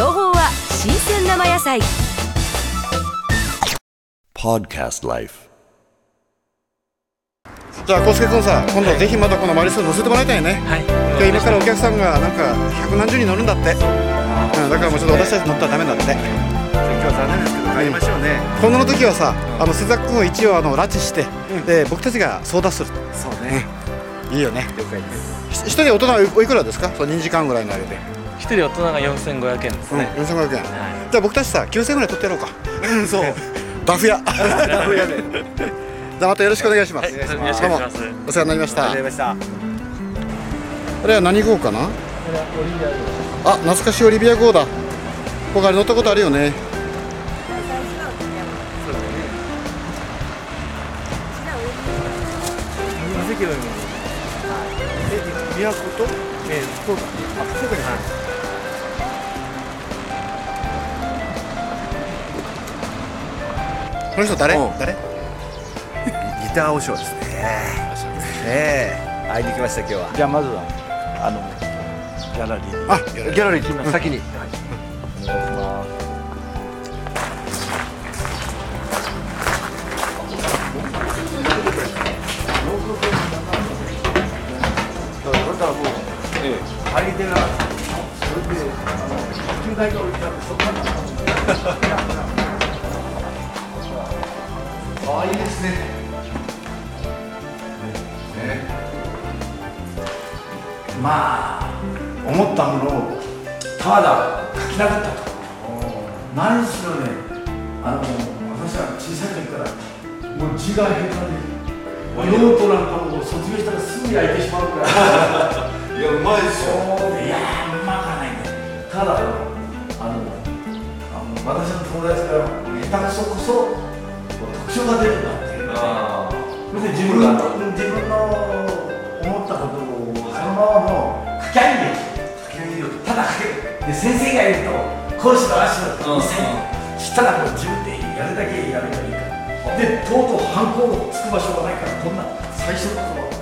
生野菜 Podcast Life. じゃあ、コスケ君さ、今度ぜひまたこのマリス乗せてもらいたいね。はい今日今からお客さんがなんか百何十人乗るんだって。うん、だからもうちょっと私たち乗ったらダメなんだって。今日は残念ですけど帰りましょうね、今度の時はさ、あの瀬崎君を一応あの拉致して、で僕たちが相談する。そうね、いいよね。了解ですひ一人大人はおいくらですか？そう2時間ぐらいのあれで。一人大人が4500円ですうん、ね、4500円。じゃあ僕たちさ9000円ぐらい取ってやろうか。うんそうダフ屋。ダフ屋でじゃあまたよろしくお願いします。はいよろしくお願いしますどうもお世話になりました。ありがとうございまあれは何号かな？あ、懐かしいオリビア号だ。僕あれ乗ったことあるよね。した都とえー、福岡あ福岡にこの人誰？うん。誰？ギターオショーですね。ええ。会いに来ました今日は。じゃあまずはあのギャラリー。にあ、ギャラリー行きますええ、入り手がそれであの球台が置いてあってそこからかわいいですね。ね。まあ思ったものをただ書きなかったと。何しろね。あの私は小さい時からもう字が下手で用途なんかも卒業したらすぐ焼いてしまうから。私の友達から下手くそこそ特徴が出るんだっていうそれで自分の自分の思ったことをそのままの書き上げる書き上げるただ書けるで先生がいると講師の足の一切したらもう自分でやるだけやればいいからでとうとう反抗のつく場所がないからこんな最初のこと